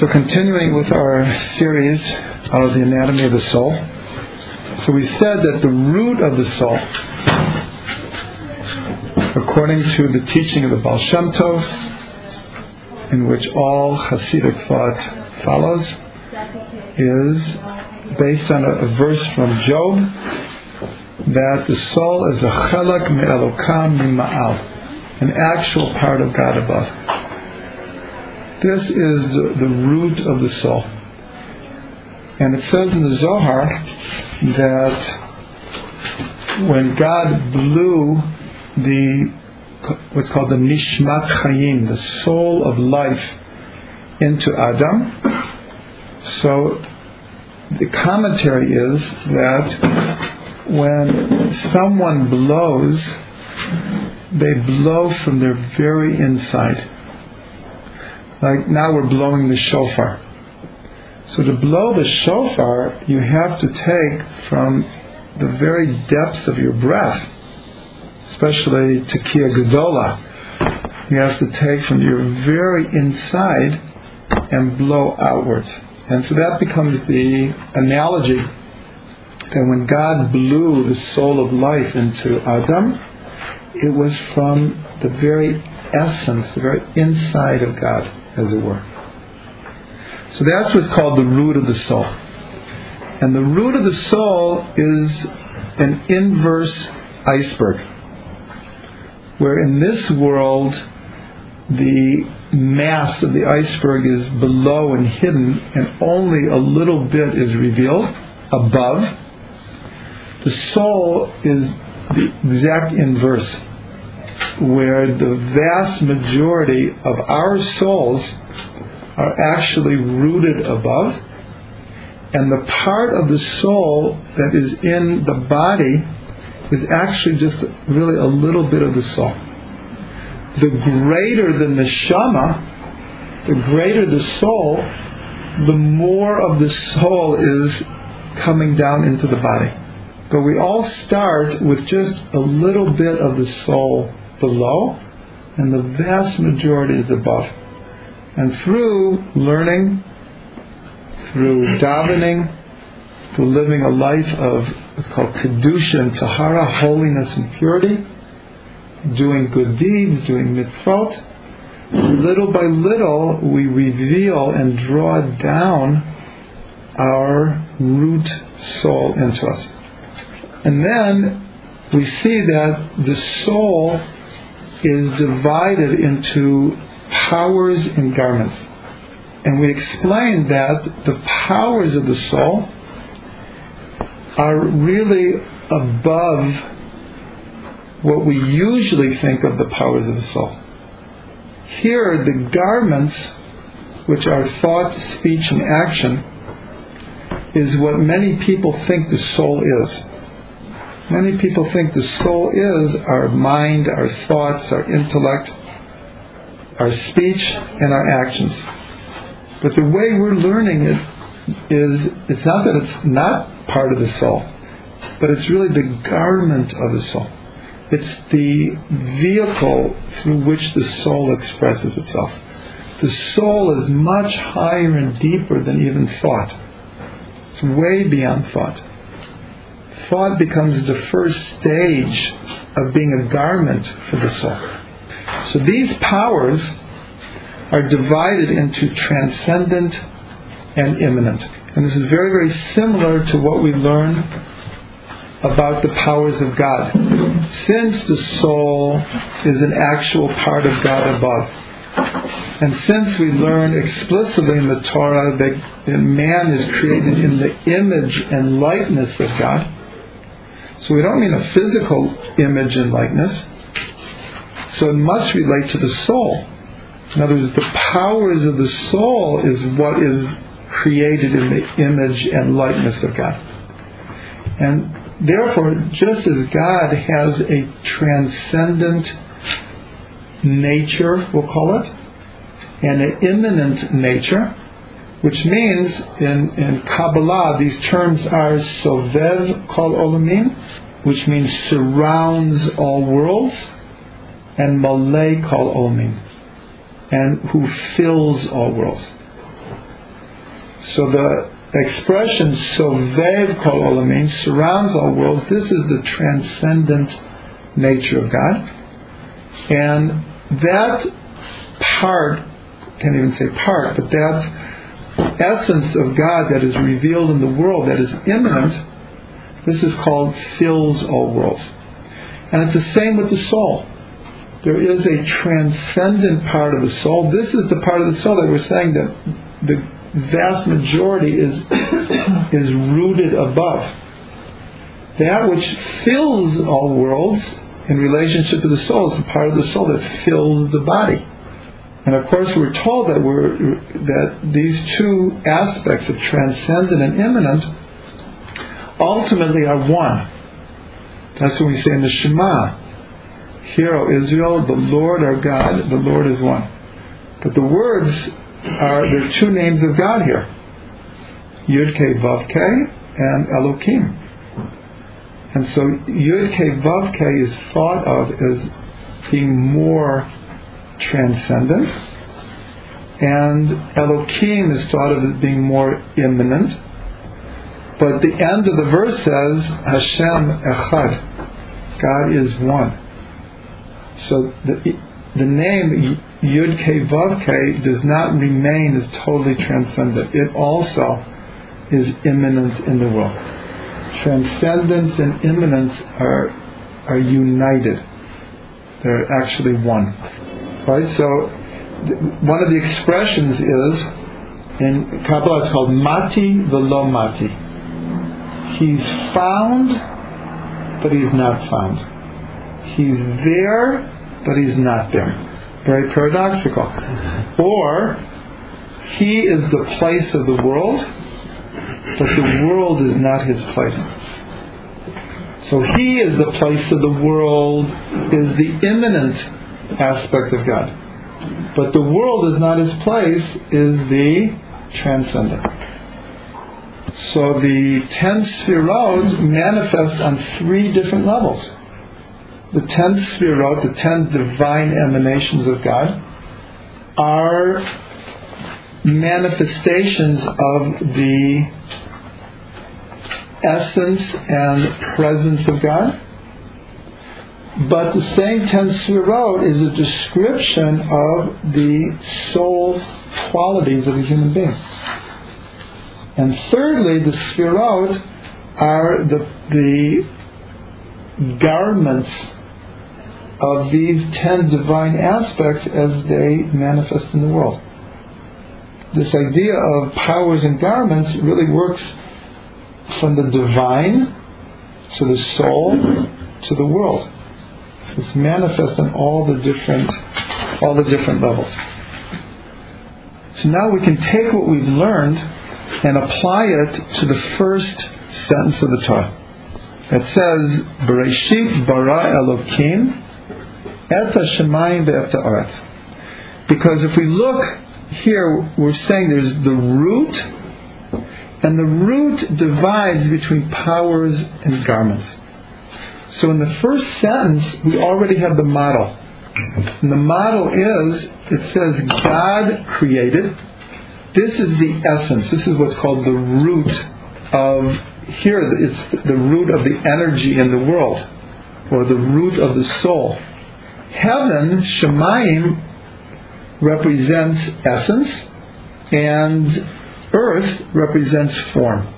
So, continuing with our series of the anatomy of the soul. So, we said that the root of the soul, according to the teaching of the Baal Shem Tov, in which all Hasidic thought follows, is based on a, verse from Job that the soul is a chelak me'elokam mima'al, an actual part of God above. This is the, the root of the soul. And it says in the Zohar that when God blew the what's called the nishmat chayim, the soul of life, into Adam, so the commentary is that when someone blows, they blow from their very inside like now we're blowing the shofar. So to blow the shofar, you have to take from the very depths of your breath, especially tekiah gedola. You have to take from your very inside and blow outwards. And so that becomes the analogy that when God blew the soul of life into Adam, it was from the very essence, the very inside of God as it were. So that's what's called the root of the soul. And the root of the soul is an inverse iceberg, where in this world the mass of the iceberg is below and hidden, and only a little bit is revealed above. The soul is the exact inverse where the vast majority of our souls are actually rooted above, and the part of the soul that is in the body is actually just really a little bit of the soul. The greater the neshama, the greater the soul, the more of the soul is coming down into the body. But we all start with just a little bit of the soul below, and the vast majority is above. And through learning, through davening, through living a life of what's called kedusha and tahara, holiness and purity, doing good deeds, doing mitzvot, little by little we reveal and draw down our root soul into us. And then we see that the soul is divided into powers and garments. And we explained that the powers of the soul are really above what we usually think of the powers of the soul. Here, the garments, which are thought, speech, and action, is what many people think the soul is. Many people think the soul is our mind, our thoughts, our intellect, our speech, and our actions. But the way we're learning it is it's not that it's not part of the soul, but it's really the garment of the soul. It's the vehicle through which the soul expresses itself. The soul is much higher and deeper than even thought. It's way beyond thought thought becomes the first stage of being a garment for the soul. So these powers are divided into transcendent and immanent. And this is very, very similar to what we learn about the powers of God. Since the soul is an actual part of God above, and since we learn explicitly in the Torah that man is created in the image and likeness of God, so we don't mean a physical image and likeness. So it must relate to the soul. In other words, the powers of the soul is what is created in the image and likeness of God. And therefore, just as God has a transcendent nature, we'll call it, and an immanent nature, which means in, in Kabbalah these terms are Sovev Kol Olamim, which means surrounds all worlds, and Malay Kol Olamim, and who fills all worlds. So the expression Sovev Kol Olamim surrounds all worlds. This is the transcendent nature of God. And that part, can't even say part, but that essence of God that is revealed in the world, that is immanent, this is called fills all worlds. And it's the same with the soul. There is a transcendent part of the soul. This is the part of the soul that we're saying that the vast majority is is rooted above. That which fills all worlds in relationship to the soul is the part of the soul that fills the body. And of course, we're told that we're that these two aspects of transcendent and immanent ultimately are one. That's what we say in the Shema. Hear, O Israel, the Lord our God, the Lord is one. But the words are there are two names of God here. Yud Ke Vav Ke and Elokim. And so Yud Ke Vav Ke is thought of as being more transcendent, and Elokim is thought of as being more immanent. But the end of the verse says Hashem Echad. God is one. So the, the name Yud Ke Vav Ke does not remain as totally transcendent. It also is immanent in the world. Transcendence and immanence are are united. They're actually one. Right? So one of the expressions is in Kabbalah it's called Mati velo Mati. He's found, but he's not found. He's there, but he's not there. Very paradoxical. Or he is the place of the world, but the world is not his place. So he is the place of the world, is the immanent aspect of God. But the world is not his place, is the transcendent. So the ten sefirot manifest on three different levels the ten sefirot, the ten divine emanations of God, are manifestations of the essence and presence of God. But the same ten sefirot is a description of the soul qualities of a human being. And thirdly, the sefirot are the, the garments of these ten divine aspects as they manifest in the world. This idea of powers and garments really works from the divine to the soul to the world. It's manifest on all the different all the different levels. So now we can take what we've learned and apply it to the first sentence of the Torah. It says, Bereshit bara Elokim Eta Shemayim ve'eta Aretz. Because if we look here, we're saying there's the root, and the root divides between powers and garments. So in the first sentence, we already have the model. And the model is, it says, God created. This is the essence. This is what's called the root of, here, it's the root of the energy in the world, or the root of the soul. Heaven, Shemayim, represents essence, and earth represents form.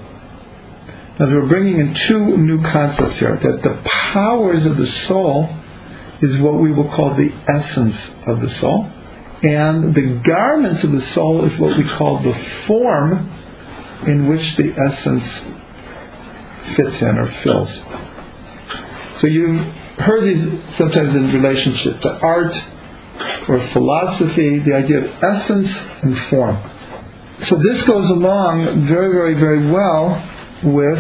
Now, we're bringing in two new concepts here that the powers of the soul is what we will call the essence of the soul, and the garments of the soul is what we call the form in which the essence fits in or fills. So you've heard these sometimes in relationship to art or philosophy, the idea of essence and form. So this goes along very, very, very well with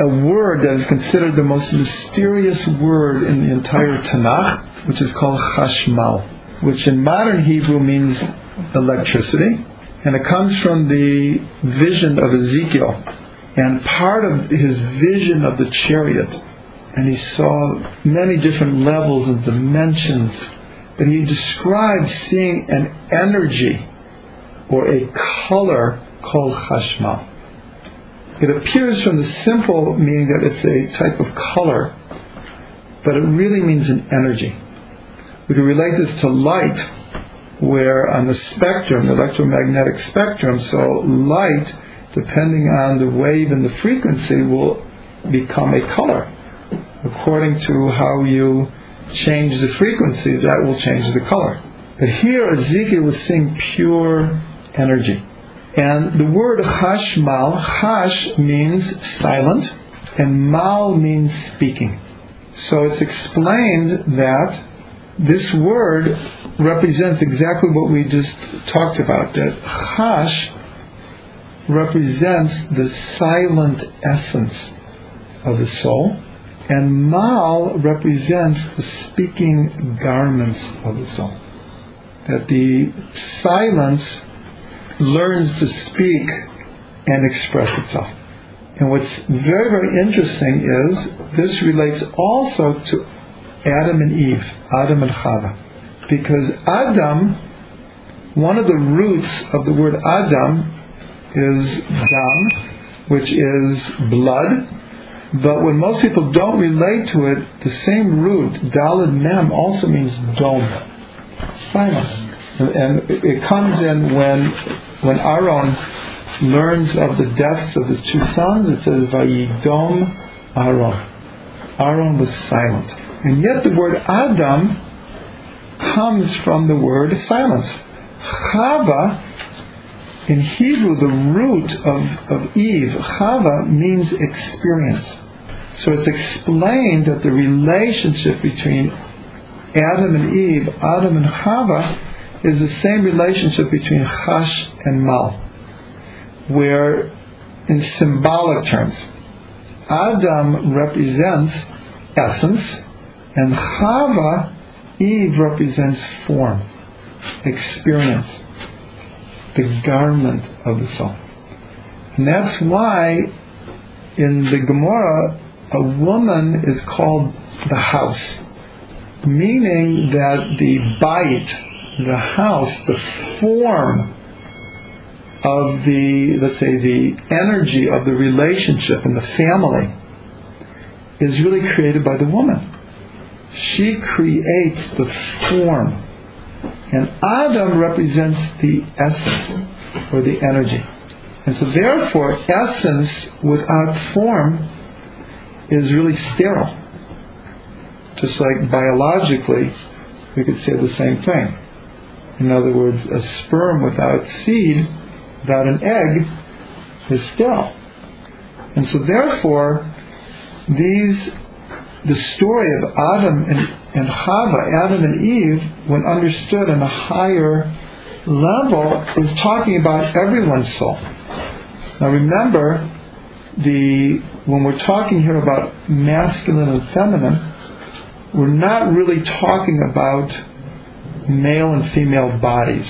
a word that is considered the most mysterious word in the entire Tanakh, which is called chashmal, which in modern Hebrew means electricity, and it comes from the vision of Ezekiel. And part of his vision of the chariot and he saw many different levels and dimensions. But he described seeing an energy or a color called chashmal. It appears from the simple meaning that it's a type of color, but it really means an energy. We can relate this to light, where on the spectrum, the electromagnetic spectrum, so light, depending on the wave and the frequency, will become a color. According to how you change the frequency, that will change the color. But here Ezekiel was seeing pure energy. And the word hashmal, hash means silent, and mal means speaking. So it's explained that this word represents exactly what we just talked about, that hash represents the silent essence of the soul, and mal represents the speaking garments of the soul. That the silence learns to speak and express itself. And what's very, very interesting is this relates also to Adam and Eve, Adam and Chava. Because Adam, one of the roots of the word Adam is dam, which is blood. But when most people don't relate to it, the same root, dalid mem, also means dome, silence. And it comes in when when Aaron learns of the deaths of his two sons. It says vayidom Aaron. Aaron was silent, and yet the word Adam comes from the word silence. Chava in Hebrew, the root of, of Eve, Chava, means experience. So it's explained that the relationship between Adam and Eve, Adam and Chava, is the same relationship between Chash and Mal, where in symbolic terms, Adam represents essence, and Chava, Eve, represents form, experience, the garment of the soul. And that's why in the Gemara, a woman is called the house, meaning that the bite, the house, the form of the, let's say, the energy of the relationship and the family is really created by the woman. She creates the form. And Adam represents the essence or the energy. And so therefore, essence without form is really sterile. Just like biologically, we could say the same thing. In other words, a sperm without seed, without an egg, is still. And so therefore, these, the story of Adam and, and Chava, Adam and Eve, when understood on a higher level, is talking about everyone's soul. Now remember, the when we're talking here about masculine and feminine, we're not really talking about male and female bodies.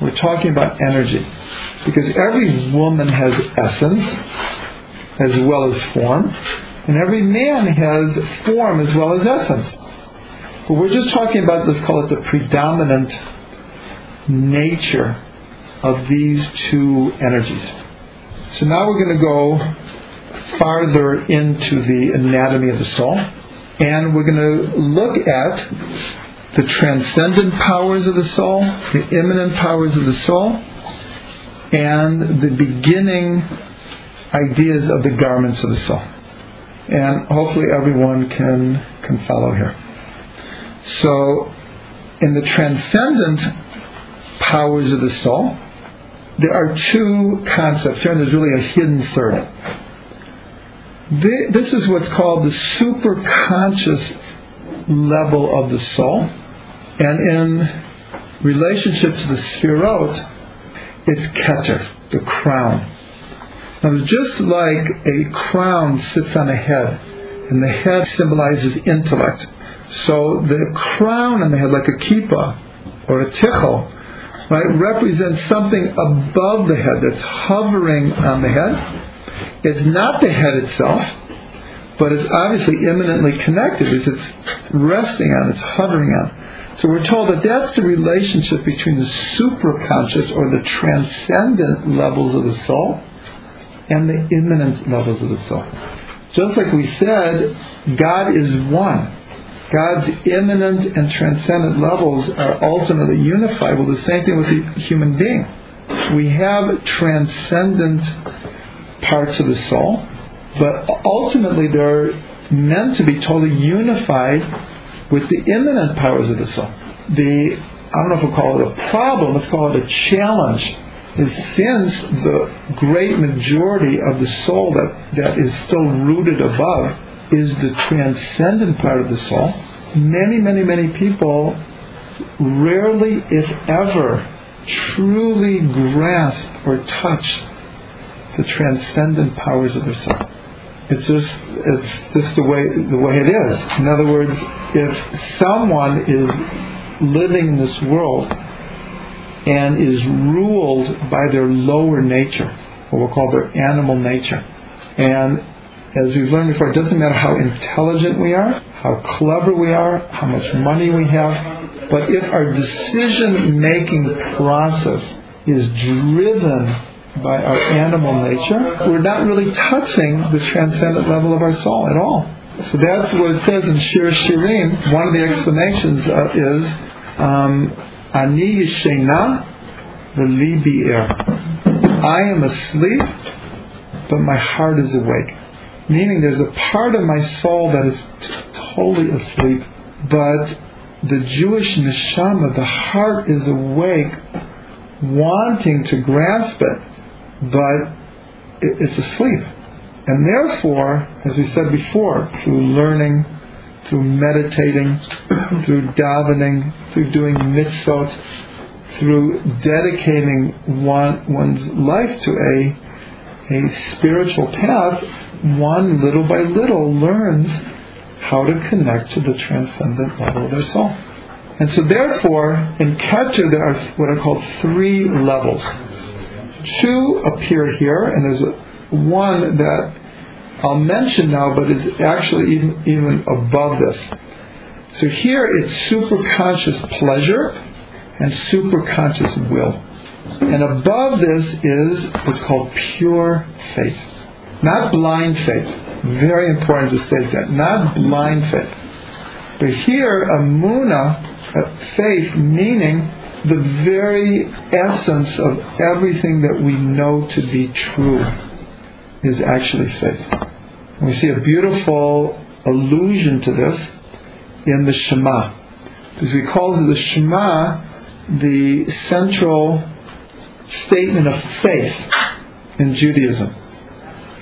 We're talking about energy. Because every woman has essence as well as form, and every man has form as well as essence. But we're just talking about, let's call it the predominant nature of these two energies. So now we're going to go farther into the anatomy of the soul, and we're going to look at the transcendent powers of the soul, the immanent powers of the soul, and the beginning ideas of the garments of the soul. And hopefully everyone can, can follow here. So, in the transcendent powers of the soul, there are two concepts here, and there's really a hidden third. This is what's called the superconscious level of the soul and in relationship to the Sphirot, it's Keter, the crown. Now, just like a crown sits on a head, and the head symbolizes intellect, so the crown on the head, like a kippah or a tichel, right, represents something above the head that's hovering on the head. It's not the head itself, but it's obviously immanently connected. It's, it's resting on, it's hovering on. So we're told that that's the relationship between the superconscious or the transcendent levels of the soul and the immanent levels of the soul. Just like we said, God is one. God's immanent and transcendent levels are ultimately unified. Well, the same thing with the human being. We have transcendent parts of the soul, but ultimately they're meant to be totally unified with the immanent powers of the soul. The I don't know if we'll call it a problem, let's call it a challenge, is since the great majority of the soul that, that is still rooted above is the transcendent part of the soul, many, many, many people rarely, if ever, truly grasp or touch the transcendent powers of the soul. It's just it's just the way the way it is. In other words, if someone is living in this world and is ruled by their lower nature, what we'll call their animal nature, and as we've learned before, it doesn't matter how intelligent we are, how clever we are, how much money we have, but if our decision making process is driven by our animal nature, we're not really touching the transcendent level of our soul at all. So that's what it says in Shir Shirim. One of the explanations uh, is um, Ani yishena v'li I am asleep, but my heart is awake. Meaning there's a part of my soul that is t- totally asleep, but the Jewish neshama, the heart is awake, wanting to grasp it, but it's asleep. And therefore, as we said before, through learning, through meditating, through davening, through doing mitzvot, through dedicating one, one's life to a, a spiritual path, one little by little learns how to connect to the transcendent level of their soul. And so therefore, in Keter there are what are called three levels. Two appear here, and there's a, one that I'll mention now, but is actually even, even above this. So here it's superconscious pleasure and superconscious will. And above this is what's called pure faith. Not blind faith. Very important to state that. Not blind faith. But here, a amuna, uh, faith, meaning the very essence of everything that we know to be true is actually faith. We see a beautiful allusion to this in the Shema. Because we call the Shema the central statement of faith in Judaism.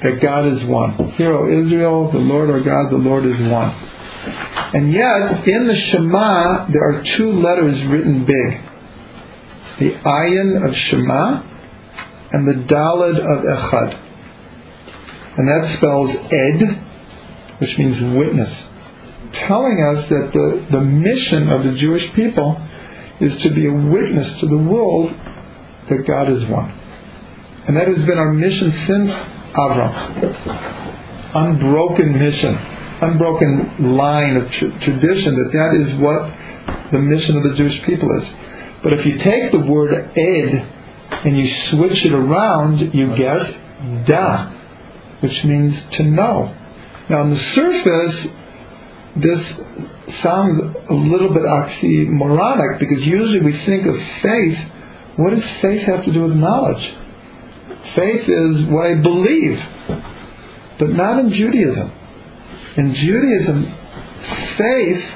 That God is one. Hear, O Israel, the Lord our God, the Lord is one. And yet, in the Shema, there are two letters written big. The Ayin of Shema and the Dalid of Echad. And that spells Ed, which means witness. Telling us that the, the mission of the Jewish people is to be a witness to the world that God is one. And that has been our mission since Avram. Unbroken mission, unbroken line of tr- tradition that that is what the mission of the Jewish people is. But if you take the word ed and you switch it around, you get da, which means to know. Now, on the surface, this sounds a little bit oxymoronic because usually we think of faith. What does faith have to do with knowledge? Faith is what I believe, but not in Judaism. In Judaism, faith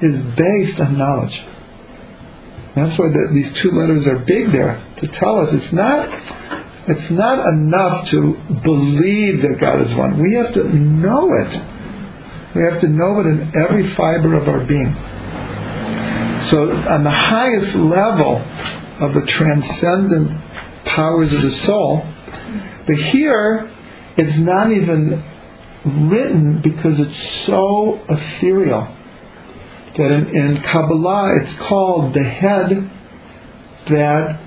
is based on knowledge. That's why the, these two letters are big there to tell us it's not it's not enough to believe that God is one. We have to know it. We have to know it in every fiber of our being. So, on the highest level of the transcendent powers of the soul, but here it's not even written because it's so ethereal that in, in Kabbalah it's called the head that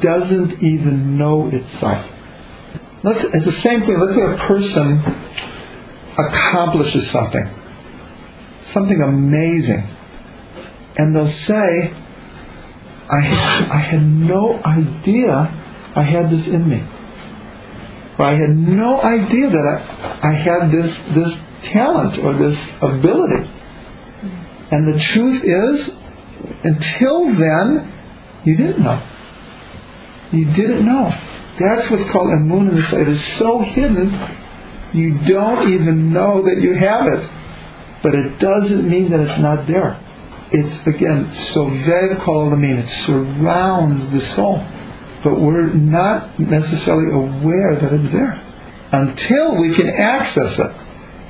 doesn't even know itself. Let's, it's the same thing. Let's say a person accomplishes something, something amazing, and they'll say, I, I had no idea I had this in me. Or I had no idea that I, I had this, this talent or this ability. And the truth is, until then, you didn't know. You didn't know. That's what's called a emun in the It is so hidden, you don't even know that you have it. But it doesn't mean that it's not there. It's again sovev kol it surrounds the soul, but we're not necessarily aware that it's there until we can access it.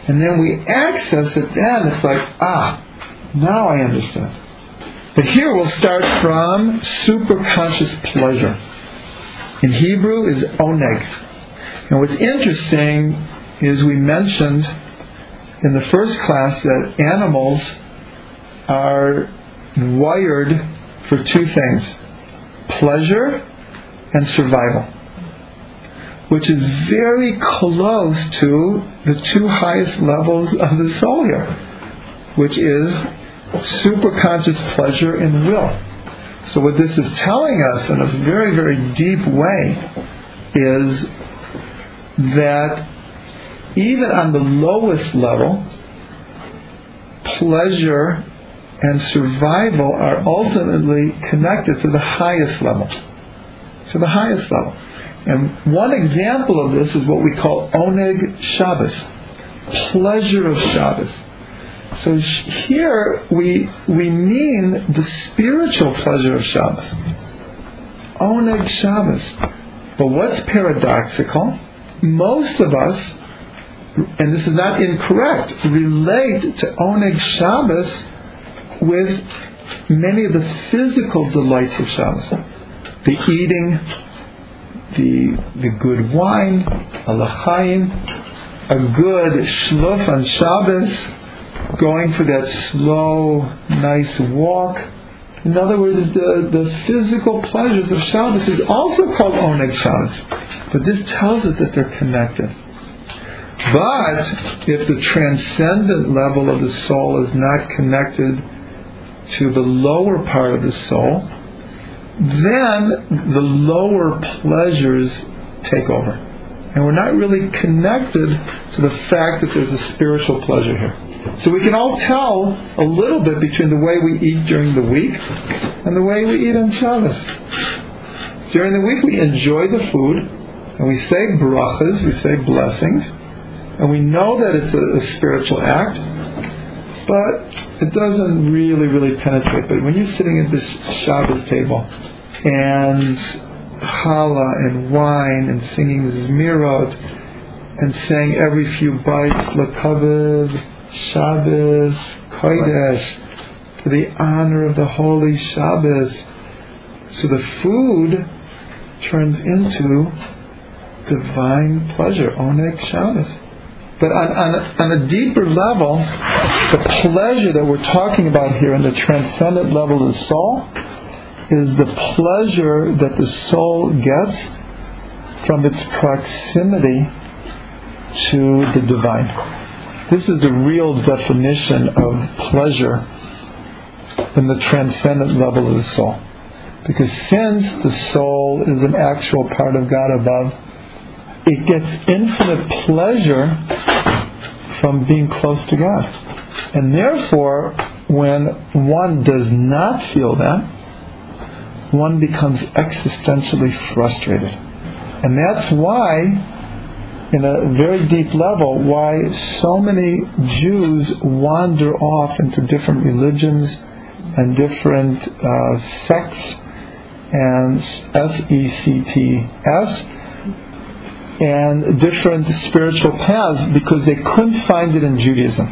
And then we access it, then it's like, ah, now I understand. But here we'll start from superconscious pleasure. In Hebrew is oneg. And what's interesting is we mentioned in the first class that animals are wired for two things pleasure and survival, which is very close to the two highest levels of the soul here, which is superconscious pleasure and will. So, what this is telling us in a very, very deep way is that even on the lowest level, pleasure and survival are ultimately connected to the highest level. To the highest level. And one example of this is what we call oneg Shabbos, pleasure of Shabbos. So here we we mean the spiritual pleasure of Shabbos, oneg Shabbos. But what's paradoxical? Most of us, and this is not incorrect, relate to oneg Shabbos with many of the physical delights of Shabbos. The eating, the, the good wine, alachaim, a good shluf on Shabbos, going for that slow, nice walk. In other words, the, the physical pleasures of Shabbos is also called oneg Shabbos. But this tells us that they're connected. But if the transcendent level of the soul is not connected to the lower part of the soul, then the lower pleasures take over. And we're not really connected to the fact that there's a spiritual pleasure here. So we can all tell a little bit between the way we eat during the week and the way we eat on Shabbos. During the week we enjoy the food and we say brachas, we say blessings, and we know that it's a, a spiritual act, but it doesn't really, really penetrate. But when you're sitting at this Shabbos table and challah and wine and singing Zmirot and saying every few bites, Lakavod, Shabbos, Kodesh, for the honor of the holy Shabbos. So the food turns into divine pleasure, Oneg Shabbos. But on, on, on a deeper level, the pleasure that we're talking about here in the transcendent level of the soul is the pleasure that the soul gets from its proximity to the divine. This is the real definition of pleasure in the transcendent level of the soul. Because since the soul is an actual part of God above, it gets infinite pleasure from being close to God. And therefore, when one does not feel that, one becomes existentially frustrated. And that's why, in a very deep level, why so many Jews wander off into different religions and different uh, sects and S E C T S and different spiritual paths because they couldn't find it in Judaism.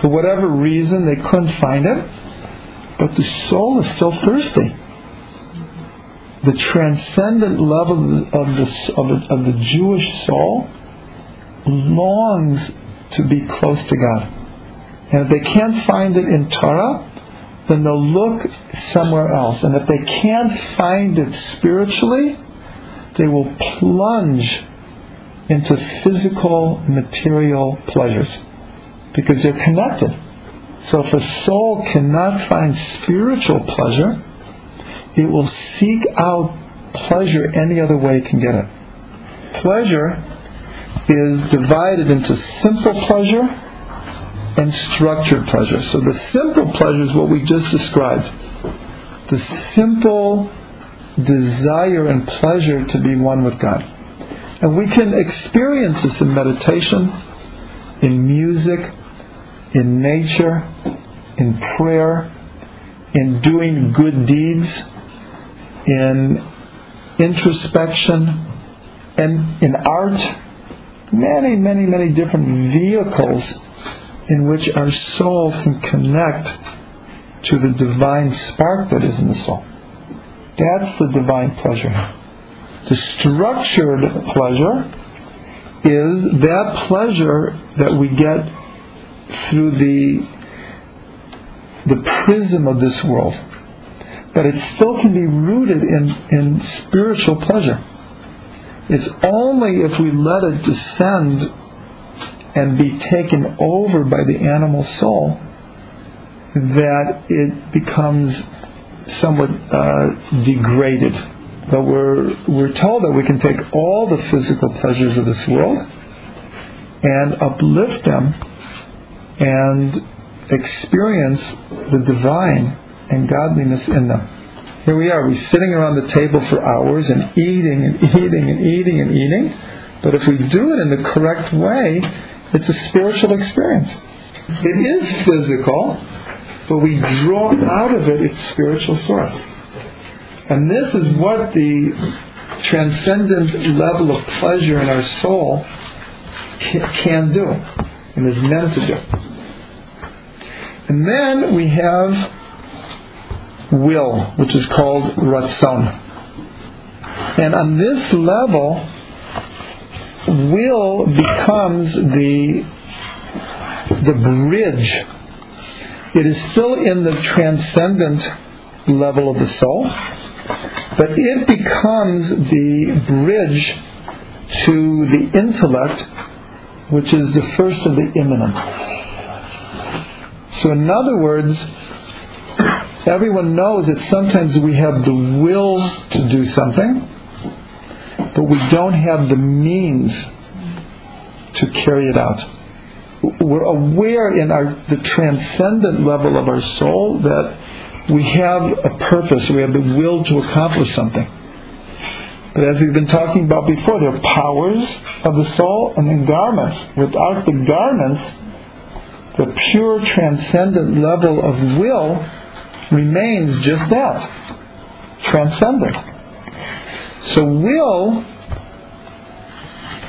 For whatever reason, they couldn't find it, but the soul is still thirsty. The transcendent level of the, of the, of the Jewish soul longs to be close to God. And if they can't find it in Torah, then they'll look somewhere else. And if they can't find it spiritually, they will plunge into physical, material pleasures because they're connected. So if a soul cannot find spiritual pleasure, it will seek out pleasure any other way it can get it. Pleasure is divided into simple pleasure and structured pleasure. So the simple pleasure is what we just described. The simple desire and pleasure to be one with God. And we can experience this in meditation, in music, in nature, in prayer, in doing good deeds, in introspection, and in art. Many, many, many different vehicles in which our soul can connect to the divine spark that is in the soul. That's the divine pleasure. The structured pleasure is that pleasure that we get through the the prism of this world. But it still can be rooted in, in spiritual pleasure. It's only if we let it descend and be taken over by the animal soul that it becomes somewhat uh, degraded. But we're, we're told that we can take all the physical pleasures of this world and uplift them and experience the divine and godliness in them. Here we are, we're sitting around the table for hours and eating and eating and eating and eating. But if we do it in the correct way, it's a spiritual experience. It is physical, but we draw out of it its spiritual source. And this is what the transcendent level of pleasure in our soul can do and is meant to do. And then we have will, which is called ratzon. And on this level, will becomes the the bridge it is still in the transcendent level of the soul, but it becomes the bridge to the intellect, which is the first of the immanent. So, in other words, everyone knows that sometimes we have the will to do something, but we don't have the means to carry it out we're aware in our the transcendent level of our soul that we have a purpose, we have the will to accomplish something. But as we've been talking about before, there are powers of the soul and then garments. Without the garments, the pure transcendent level of will remains just that transcendent. So, will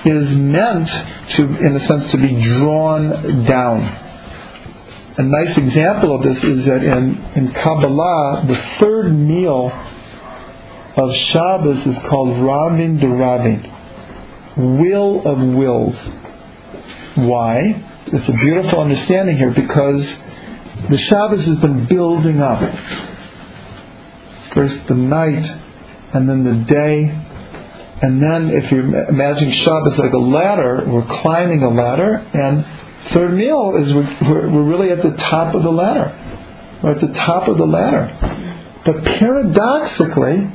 is meant to, in a sense, to be drawn down. A nice example of this is that in, in Kabbalah, the third meal of Shabbos is called Ravin de will of wills. Why? It's a beautiful understanding here because the Shabbos has been building up. First the night, and then the day, and then, if you imagine Shabbos like a ladder, we're climbing a ladder, and third meal is we're, we're really at the top of the ladder. We're at the top of the ladder. But paradoxically,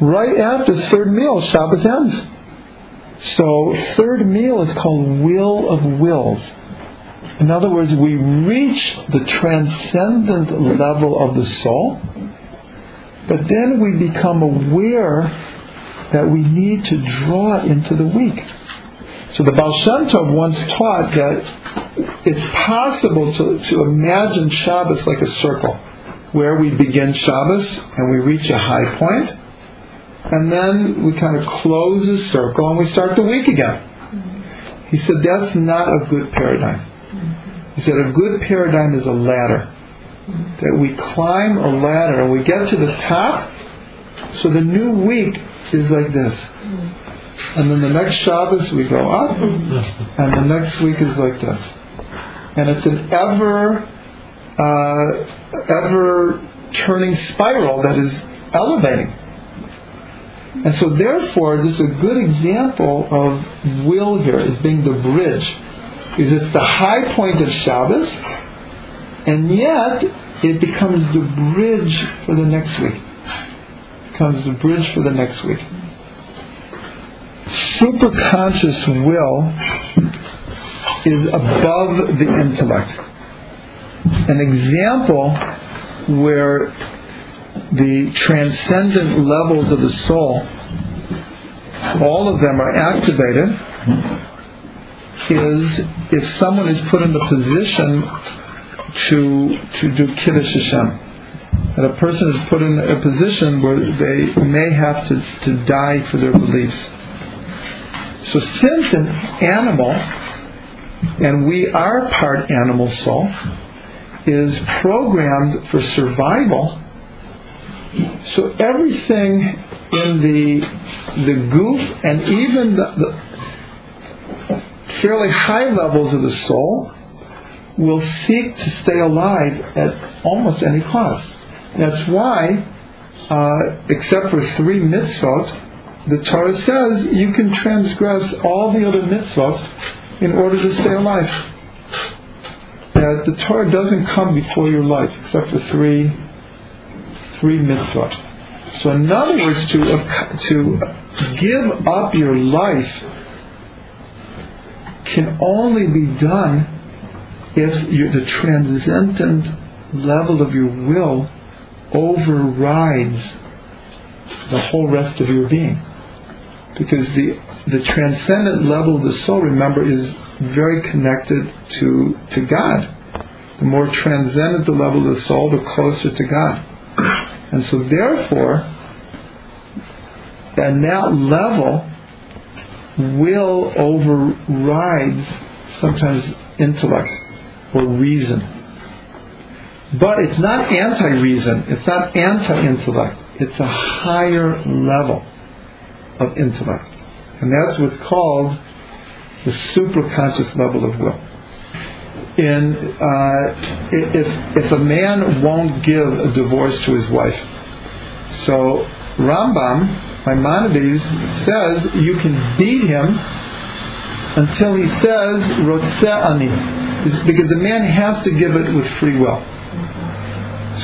right after third meal, Shabbos ends. So, third meal is called will of wills. In other words, we reach the transcendent level of the soul, but then we become aware that we need to draw into the week. So the Baal Shem Tov once taught that it's possible to, to imagine Shabbos like a circle, where we begin Shabbos and we reach a high point, and then we kind of close the circle and we start the week again. He said that's not a good paradigm. He said a good paradigm is a ladder. That we climb a ladder and we get to the top, so the new week is like this. And then the next Shabbos we go up, and the next week is like this. And it's an ever, uh, ever turning spiral that is elevating. And so, therefore, this is a good example of will here as being the bridge. Is it's the high point of Shabbos, And yet, it becomes the bridge for the next week. It becomes the bridge for the next week. Superconscious will is above the intellect. An example where the transcendent levels of the soul, all of them are activated, is if someone is put in the position to to do kiddush Hashem. That a person is put in a position where they may have to, to die for their beliefs. So since an animal, and we are part animal soul, is programmed for survival, so everything in the the guf and even the, the fairly high levels of the soul will seek to stay alive at almost any cost. That's why, uh, except for three mitzvot, the Torah says you can transgress all the other mitzvot in order to stay alive. That the Torah doesn't come before your life, except for three, three mitzvot. So, in other words, to to give up your life can only be done if the transcendent level of your will overrides the whole rest of your being. Because the, the transcendent level of the soul, remember, is very connected to, to God. The more transcendent the level of the soul, the closer to God. And so, therefore, at that level, will overrides sometimes intellect or reason. But it's not anti reason, it's not anti intellect, it's a higher level of intellect. And that's what's called the superconscious level of will. In, uh, if, if a man won't give a divorce to his wife, so Rambam, Maimonides, says you can beat him until he says, ani, because the man has to give it with free will.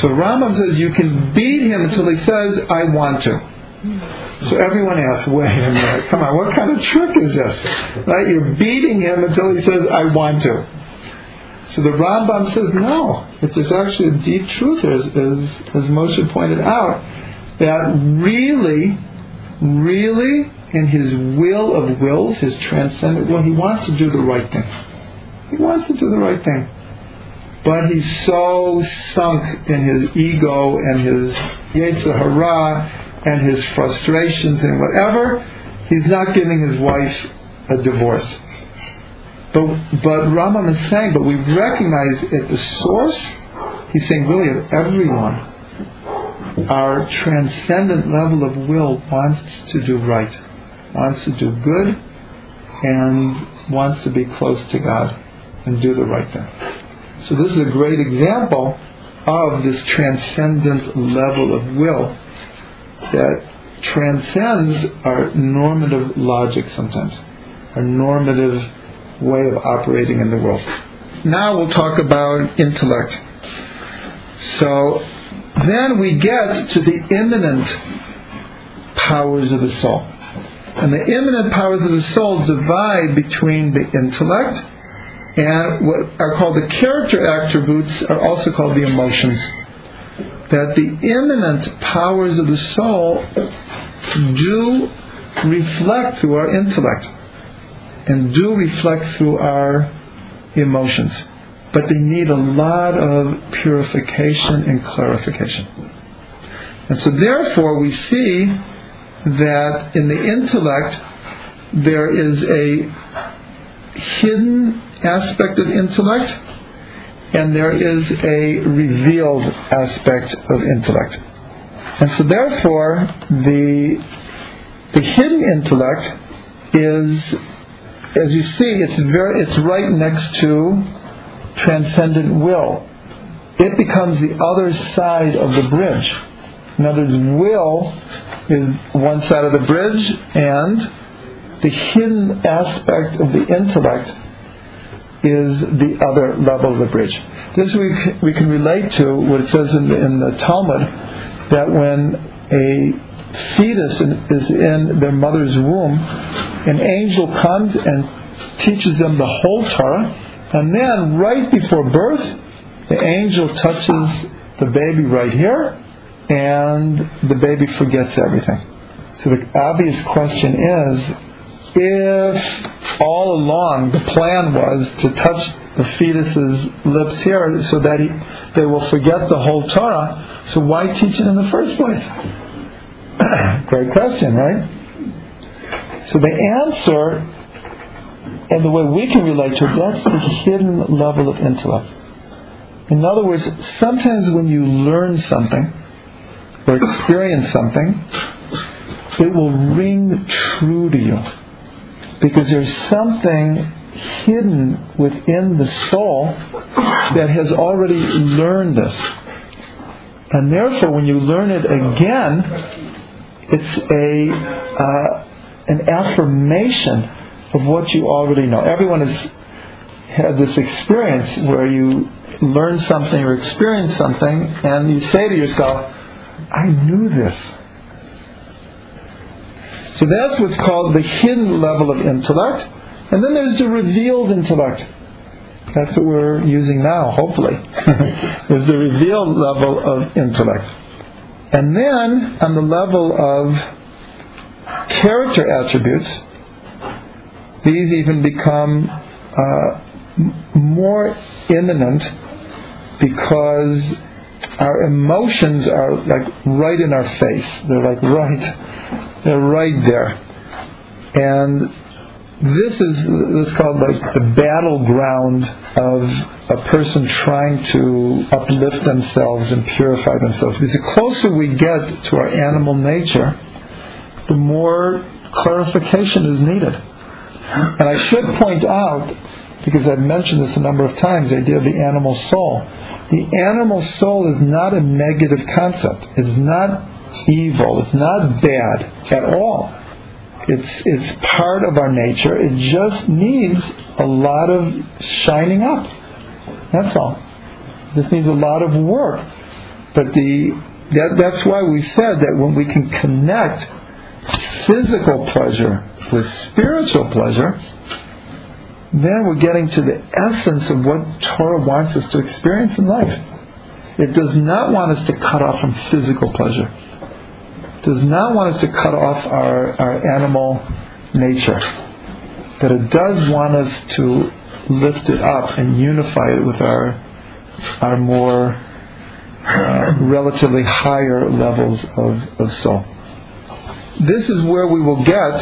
So Rambam says you can beat him until he says, I want to. So everyone asks, wait a minute, come on, what kind of trick is this? Right? You're beating him until he says, I want to. So the Rambam says, no, it's actually a deep truth, as, as, as Moshe pointed out, that really, really, in his will of wills, his transcendent will, he wants to do the right thing. He wants to do the right thing. But he's so sunk in his ego and his Yetzer Hara and his frustrations and whatever, he's not giving his wife a divorce. But, but Rambam is saying, but we recognize at the source, he's saying really of everyone, our transcendent level of will wants to do right, wants to do good, and wants to be close to God and do the right thing. So this is a great example of this transcendent level of will that transcends our normative logic sometimes, our normative way of operating in the world. Now we'll talk about intellect. So then we get to the immanent powers of the soul. And the immanent powers of the soul divide between the intellect and what are called the character attributes are also called the emotions. That the immanent powers of the soul do reflect through our intellect and do reflect through our emotions. But they need a lot of purification and clarification. And so, therefore, we see that in the intellect there is a hidden aspect of intellect, and there is a revealed aspect of intellect. And so, therefore, the the hidden intellect is, as you see, it's very, it's right next to transcendent will. It becomes the other side of the bridge. In other words, will is one side of the bridge, and the hidden aspect of the intellect is the other level of the bridge. This we, we can relate to what it says in the, in the Talmud that when a fetus in, is in their mother's womb, an angel comes and teaches them the whole Torah, and then right before birth, the angel touches the baby right here, and the baby forgets everything. So the obvious question is if all along the plan was to touch the fetus's lips here so that he, they will forget the whole Torah, so why teach it in the first place? Great question, right? So the answer, and the way we can relate to it, that's the hidden level of intellect. In other words, sometimes when you learn something or experience something, it will ring true to you because there's something hidden within the soul that has already learned this. And therefore, when you learn it again, it's a uh, an affirmation of what you already know. Everyone has had this experience where you learn something or experience something, and you say to yourself, "I knew this." So that's what's called the hidden level of intellect. And then there's the revealed intellect. That's what we're using now, hopefully. is the revealed level of intellect. And then on the level of character attributes, these even become uh, more immanent because our emotions are like right in our face. They're like right, they're right there. And this is what's called like the battleground of a person trying to uplift themselves and purify themselves. Because the closer we get to our animal nature, the more clarification is needed. And I should point out, because I've mentioned this a number of times, the idea of the animal soul. The animal soul is not a negative concept. It's not evil. It's not bad at all. It's, it's part of our nature. It just needs a lot of shining up. That's all. This needs a lot of work. But the, that, that's why we said that when we can connect physical pleasure with spiritual pleasure, then we're getting to the essence of what Torah wants us to experience in life. It does not want us to cut off from physical pleasure. It does not want us to cut off our, our animal nature. But it does want us to lift it up and unify it with our, our more uh, relatively higher levels of, of soul. This is where we will get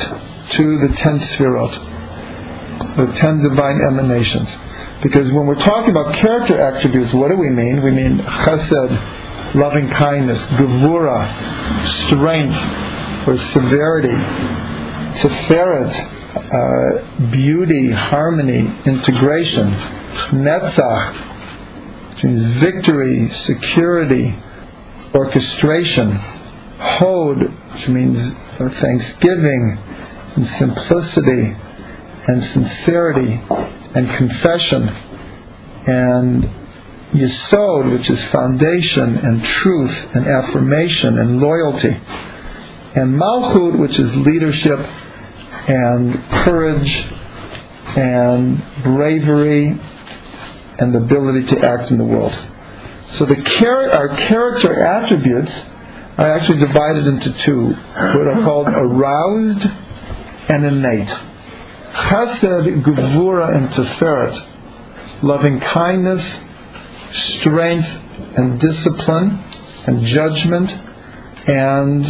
to the ten sfirot, the ten divine emanations. Because when we're talking about character attributes, what do we mean? We mean chesed, loving kindness, gevura, strength or severity, tiferet, uh, beauty, harmony, integration, netzach, which means victory, security, orchestration, hod, which means thanksgiving, and simplicity, and sincerity, and confession, and yesod, which is foundation, and truth, and affirmation, and loyalty, and malchut, which is leadership, and courage, and bravery, and the ability to act in the world. So the char- our character attributes are actually divided into two, what are called aroused and innate. Chesed, Gevura, and Tiferet, loving kindness, strength, and discipline, and judgment, and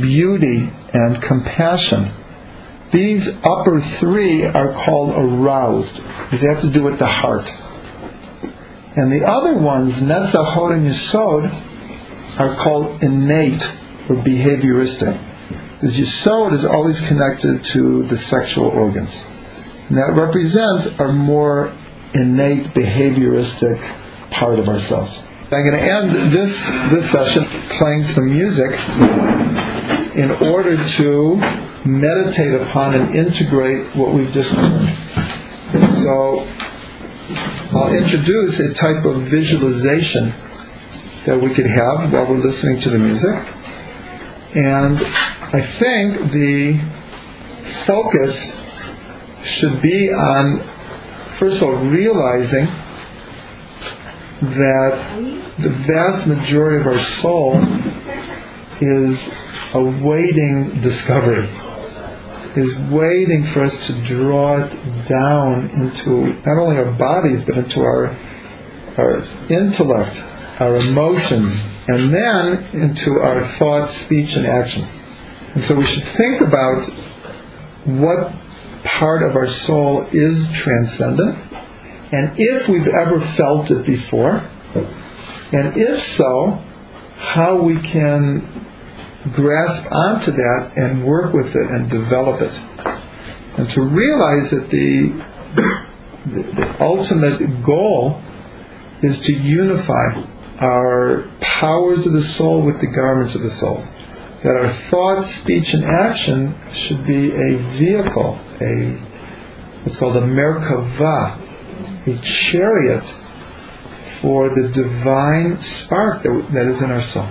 beauty, and compassion. These upper three are called aroused. They have to do with the heart. And the other ones, Netzach, Hod, and Yesod, are called innate or behavioristic. Because Yesod is always connected to the sexual organs. And that represents our more innate behavioristic part of ourselves. I'm going to end this, this session playing some music in order to meditate upon and integrate what we've just learned. So I'll introduce a type of visualization that we could have while we're listening to the music. And I think the focus should be on, first of all, realizing that the vast majority of our soul is awaiting discovery, is waiting for us to draw it down into not only our bodies but into our our intellect, our emotions, and then into our thoughts, speech, and action. And so we should think about what part of our soul is transcendent, and if we've ever felt it before, and if so, how we can grasp onto that and work with it and develop it. And to realize that the, the, the ultimate goal is to unify our powers of the soul with the garments of the soul. That our thought, speech, and action should be a vehicle, a what's called a merkava, a chariot for the divine spark that, that is in our soul.